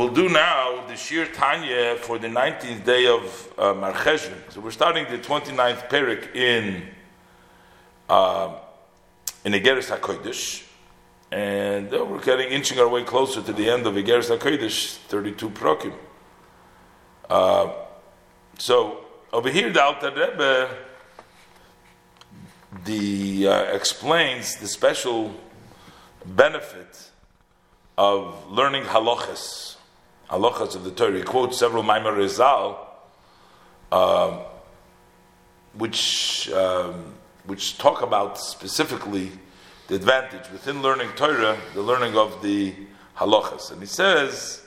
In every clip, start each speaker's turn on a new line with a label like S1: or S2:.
S1: We'll do now the Shir Tanya for the 19th day of uh, Marcheshvan. So we're starting the 29th Perik in uh, in Igeris HaKodesh. And uh, we're getting inching our way closer to the end of Igeris HaKodesh, 32 Prokim. Uh, so over here, the Alter Rebbe the, uh, explains the special benefit of learning halachas halachas of the Torah. He quotes several Maimar Rizal, uh, which um, which talk about specifically the advantage within learning Torah, the learning of the halachas. And he says,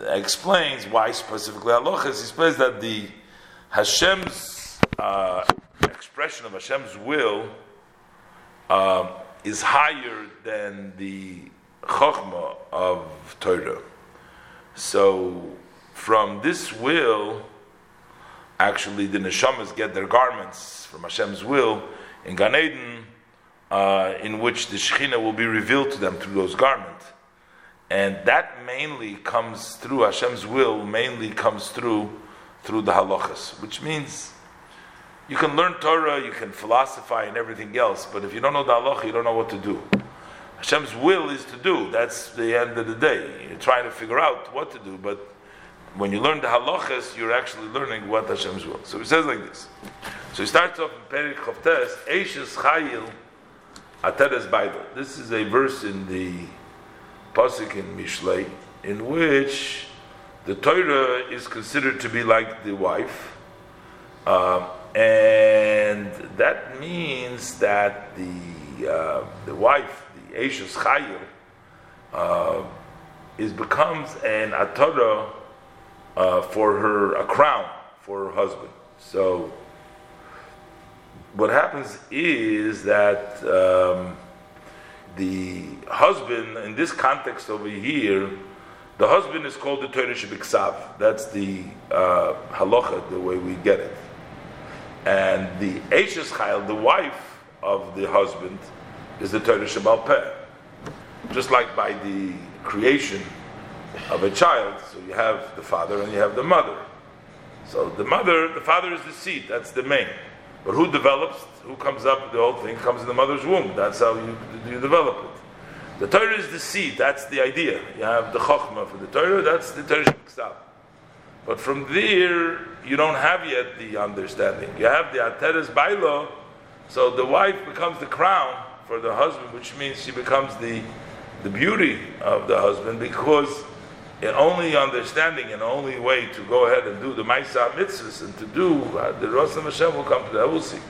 S1: explains why specifically halachas. He says that the Hashem's uh, expression of Hashem's will uh, is higher than the chokhmah of Torah. So from this will, actually the neshamas get their garments from Hashem's will in Gan Eden, uh, in which the Shekhinah will be revealed to them through those garments. And that mainly comes through Hashem's will, mainly comes through through the halachas, which means you can learn Torah, you can philosophize and everything else, but if you don't know the halacha, you don't know what to do. Hashem's will is to do. That's the end of the day. You're trying to figure out what to do, but when you learn the halachas, you're actually learning what Hashem's will. So he says like this. So he starts off in Perik Chavtes, Eishes Chayil Ateres Bailo. This is a verse in the Pasuk in Mishlei, in which the Torah is considered to be like the wife. Uh, and that means that the, uh, the wife Eishes Chayil, uh, is becomes an atara uh, for her, a crown for her husband. So, what happens is that um, the husband, in this context over here, the husband is called the Torah Shabiksav. That's the uh, halacha, the way we get it. And the Eishes Chayil, the wife of the husband, is the Torah Shabbal Peh. Just like by the creation of a child, so you have the father and you have the mother. So the mother, the father is the seed, that's the main. But who develops, who comes up, the whole thing comes in the mother's womb. That's how you, you develop it. The Torah is the seed, that's the idea. You have the Chokhmah for the Torah, that's the Torah Shemiksav. But from there, you don't have yet the understanding. You have the Ateres Bailo, so the wife becomes the crown, for the husband, which means she becomes the the beauty of the husband because in only understanding and only way to go ahead and do the Maisa mitzvahs and to do uh, the Rosh Hashem will come to that. We'll see.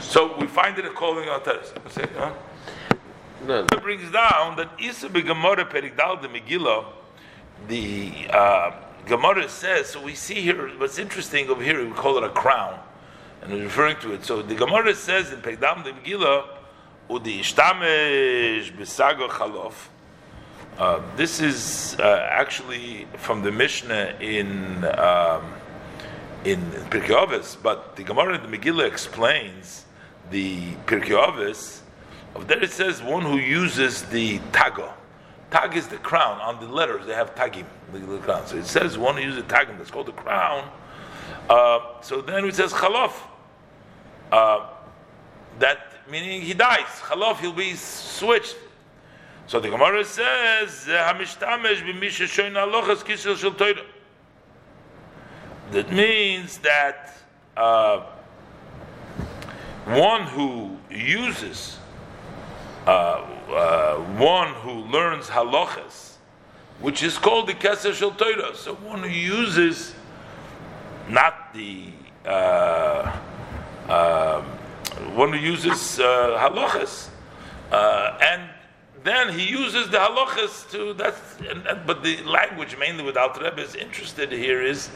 S1: So we find it a calling out Teres. Huh? No. It brings down that Isa Gemara Perigdal the Megillah, the uh, Gemara says. So we see here what's interesting over here. We call it a crown and he's referring to it. So the Gemara says in Pegdam the Megillah, Udi ishtamesh b'sago chalof. Uh, this is uh, actually from the Mishnah in um, in Pirkei Avos, but the Gemara in the Megillah explains the Pirkei Avos. There it says one who uses the tago. Tag is the crown. On the letters they have tagim, the, the crown. So it says one who uses tagim. That's called the crown. Uh, so then it says chalof. Uh, that meaning he dies. Chalof, he'll be switched. So the Gemara says, That means that uh, one who uses, uh, uh, one who learns halachas, which is called the Keser Shel Torah. So one who uses not the uh, um, one who uses uh, halachas, uh, and then he uses the halachas to that's. And, and, but the language mainly with Alter Rebbe is interested here is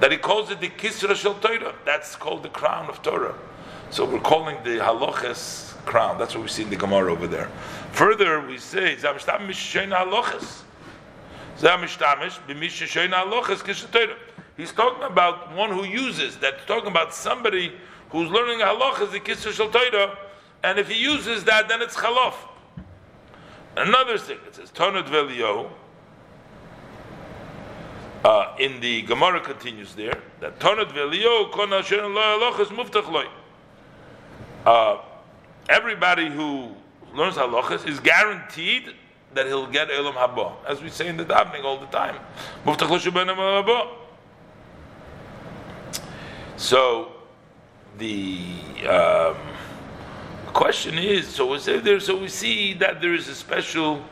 S1: that he calls it the kisra shel Torah. That's called the crown of Torah. So we're calling the halachas crown. That's what we see in the Gemara over there. Further, we say halachas. Zamishtam b'mishayin halachas kisra Torah. He's talking about one who uses. That's talking about somebody who's learning halach is the kisser shel and if he uses that, then it's chalof. Another thing, it says Tonad Velio, in the Gemara continues there that Tonat Velio Kona Halachas Muftach Loy. Uh, everybody who learns halachas is guaranteed that he'll get Elam Haba, as we say in the davening all the time. Muftach Haba. So the um, question is, so we say there, so we see that there is a special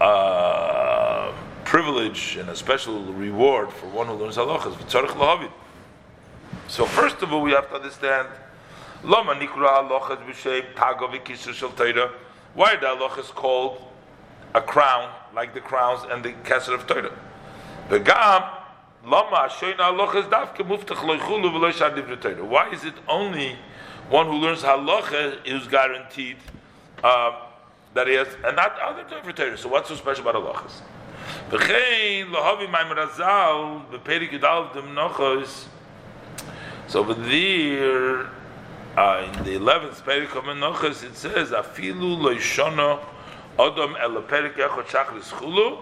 S1: uh, privilege and a special reward for one who learns halachas. So first of all, we have to understand Lama nikra. Why the halachas called a crown, like the crowns and the kesser of Torah? V'gam lama Why is it only one who learns halacha is guaranteed uh, that he has, and not other Torah? So what's so special about halachas? V'chein lohavi. So over there uh, in the 11th Perik it says, Afilu loishona odom el echot shachris chulu,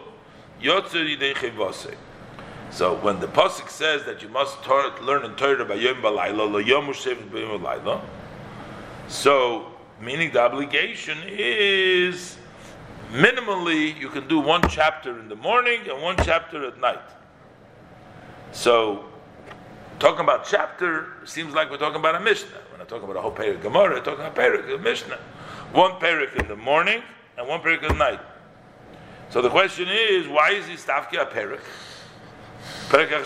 S1: yotzer yidei chivase. So when the pasuk says that you must learn in Torah by yom balayla, yom balayla, so meaning the obligation is minimally you can do one chapter in the morning and one chapter at night. So talking about chapter seems like we're talking about a Mishnah not talking about a whole parak Gemara, I'm talking about parak Mishnah. One parak in the morning and one parak at night. So the question is, why is he stavki a parak?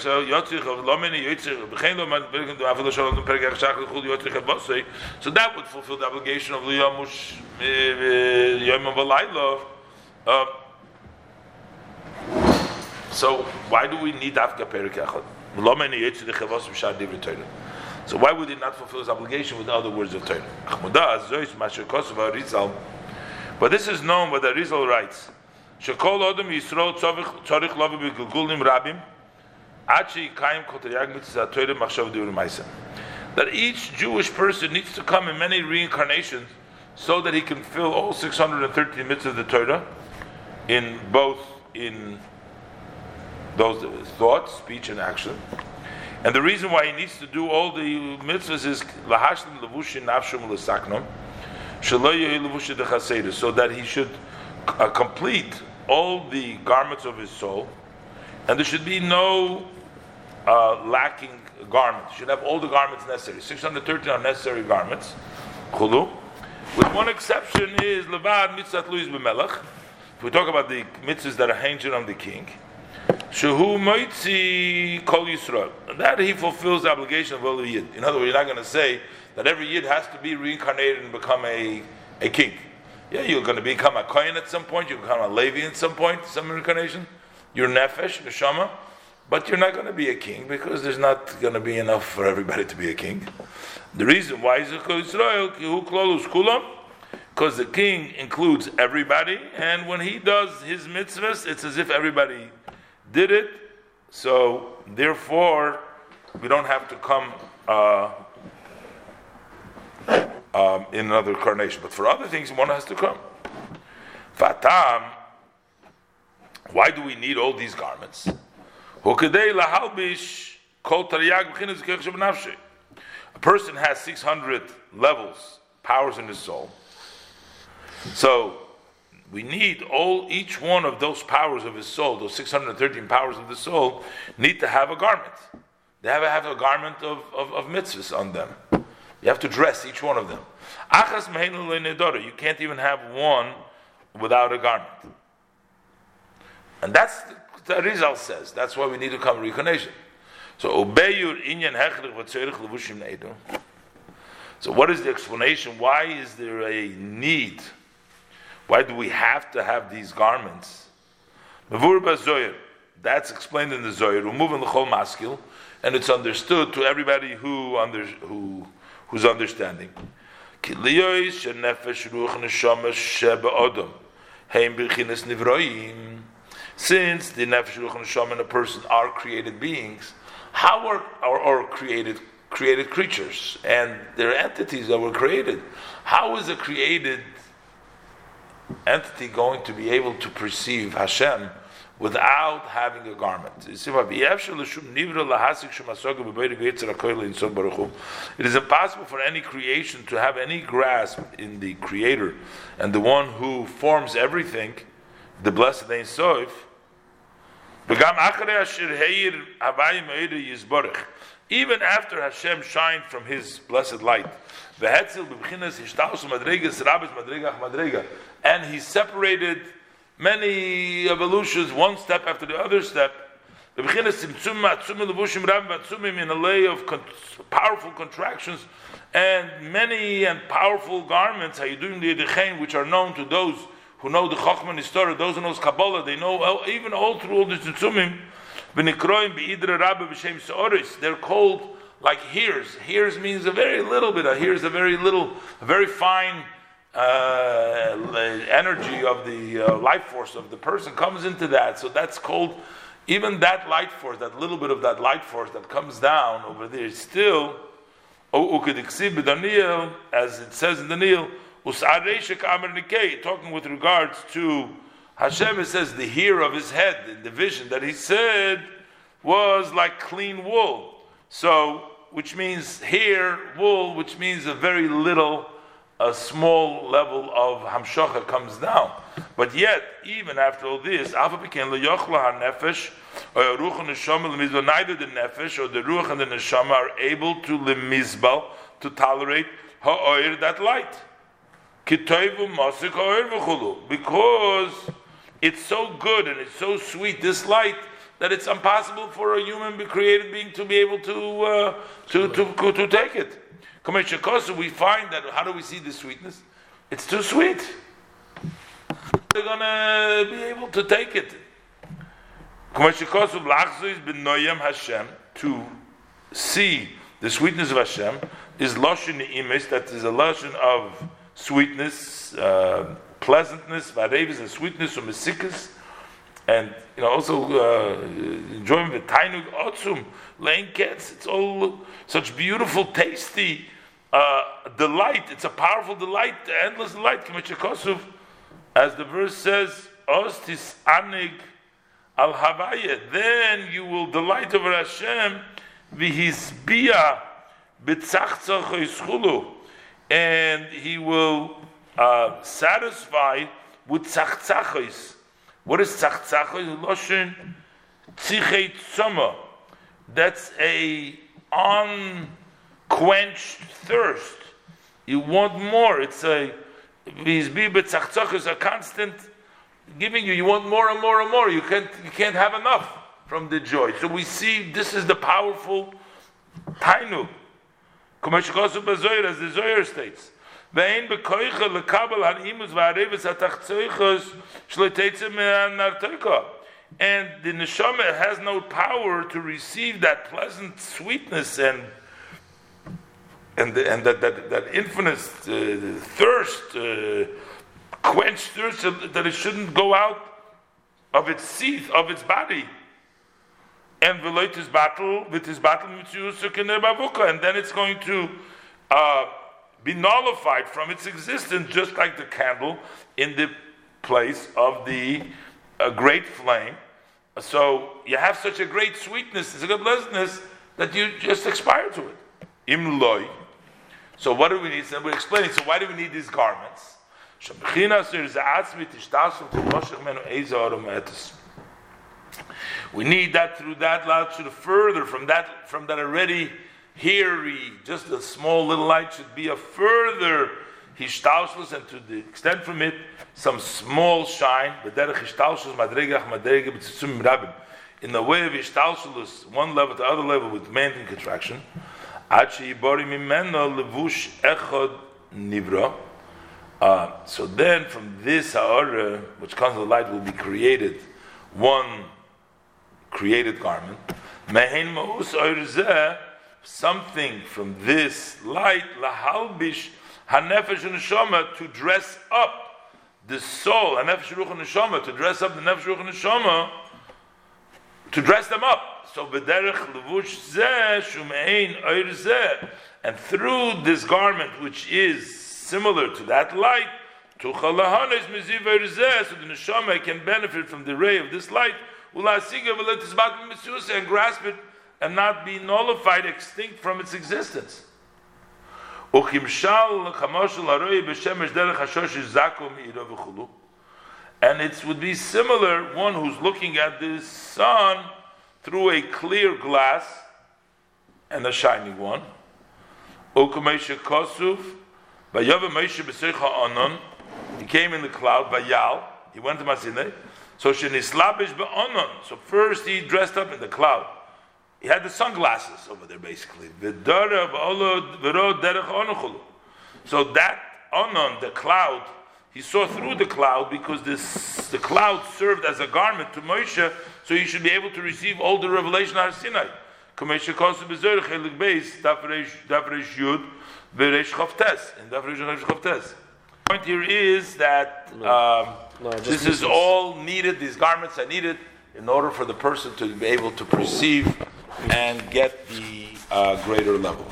S1: So that would fulfill the obligation of Yom Avalayla. Um, so why do we need Afka Perik Echad? So why would he not fulfill his obligation with the other words of Torah? But this is known what the Rizal writes. Shekol Odom Yisrael Tzorich Lovi Rabim That each Jewish person needs to come in many reincarnations so that he can fill all 613 mitzvahs of the Torah in both in those thoughts, speech, and action. And the reason why he needs to do all the mitzvahs is so that he should uh, complete all the garments of his soul, and there should be no uh, lacking garments. You should have all the garments necessary. 613 are necessary garments. Chulu. With one exception is levad mitzvah luis b'melech. If we talk about the mitzvahs that are hinged on the king, Shehu Moitzi Kol Yisrael. That he fulfills the obligation of all the Yid. In other words, you're not going to say that every Yid has to be reincarnated and become a, a king. Yeah, you're going to become a Kohen at some point, you become a Levi at some point, some reincarnation. You're Nefesh, Neshama, but you're not going to be a king because there's not going to be enough for everybody to be a king. The reason why is because the king includes everybody, and when he does his mitzvahs, it's as if everybody did it, so therefore we don't have to come uh, um, in another incarnation. But for other things, one has to come. Fatam, why do we need all these garments? A person has 600 levels, powers in his soul. So we need all each one of those powers of his soul, those 613 powers of the soul, need to have a garment. They have have a garment of, of, of mitzvahs on them. You have to dress each one of them. You can't even have one without a garment. And that's the Rizal says. That's why we need to come reincarnation. So inyan So what is the explanation? Why is there a need? Why do we have to have these garments? That's explained in the Zohar. The whole maskil, and it's understood to everybody who under, who who's understanding. Since the nefesh ruach neshama and a person are created beings, how are are created created creatures and they're entities that were created? How is a created entity going to be able to perceive Hashem without having a garment. It is impossible for any creation to have any grasp in the Creator and the one who forms everything, the blessed Ein Sof. Even after Hashem shined from His blessed light, and He separated many evolutions, one step after the other step. In a lay of powerful contractions and many and powerful garments, which are known to those who know the Chachma Nistara, those who know Kabbalah, they know even all through all the Tzumim, they're called like hears. Hears means a very little bit. A a very little, a very fine uh, energy of the uh, life force of the person comes into that. So that's called, even that light force, that little bit of that light force that comes down over there, still, as it says in Daniel, talking with regards to Hashem, it says the hair of his head, the vision that he said was like clean wool. So, which means hair, wool, which means a very little a small level of hamshacha comes down. But yet, even after all this, or ruach Neither the nefesh or the ruach and the neshama are able to to tolerate ha'oir that light. Because it's so good and it's so sweet this light that it's impossible for a human created being to be able to uh, to, to, to, to take it we find that how do we see the sweetness? It's too sweet. They're gonna be able to take it. To see the sweetness of Hashem is lashon imes, that is a lashon of sweetness, uh, pleasantness, varevis, and sweetness, or mesikas, and you know also uh, enjoying the tainug otzum, laying cats. It's all such beautiful, tasty uh, delight. It's a powerful delight, endless delight. As the verse says, Ostis anig al havaya. Then you will delight over Hashem v'hisbia b'tzachtzach and he will uh, satisfy with tzachtzachos. What is tzachtzachos? Loshen tzichet tzoma. That's a on quenched thirst. You want more. It's a these is a constant giving you. You want more and more and more. You can't you can't have enough from the joy. So we see this is the powerful tainu. As the Zohar states. ואין בכויכה לקבל הנימוס והרבס התחצויכוס שלטייצה מהנרתויקה. And the neshama has no power to receive that pleasant sweetness and and, the, and that, that, that infinite uh, thirst, uh, quenched thirst, that it shouldn't go out of its seat, of its body. And his battle with his battle, and then it's going to uh, be nullified from its existence, just like the candle in the place of the uh, great flame. So you have such a great sweetness, it's a good pleasantness that you just expire to it. Im loy, so what do we need? So we're explaining. So why do we need these garments? We need that through that light should further. From that from that already here just a small little light should be a further hishtalshus and to the extent from it some small shine. But that hishtalshus madregach madrege b'tzitzum rabim in the way of hishtalshus one level to other level with mountain contraction nivra. Uh, so then, from this ha'ara, which comes the light, will be created one created garment. Mehen ma'us something from this light, lahalbish hanefesh neshama, to dress up the soul, hanefesh ruch neshama, to dress up the nefesh ruch neshama, to dress them up. So b'derech levush zeh shumein oir zeh. And through this garment, which is similar to that light, To chalahanes miziver zeh, so the neshama can benefit from the ray of this light. And grasp it and not be nullified, extinct from its existence. And it would be similar, one who's looking at the sun through a clear glass and a shining one. He came in the cloud, he went to Masineh, so shenislabish ba'anon, so first he dressed up in the cloud. He had the sunglasses over there, basically. So that anon, the cloud, he saw through the cloud because this the cloud served as a garment to Moshe, so he should be able to receive all the revelation of Sinai. Kamesha Kosu Bezer Chelik Beis Dafresh Yud Beresh Chavtes in Dafresh The point here is that um,
S2: No,
S1: this is all needed. These garments are needed in order for the person to be able to perceive and get the uh, greater level.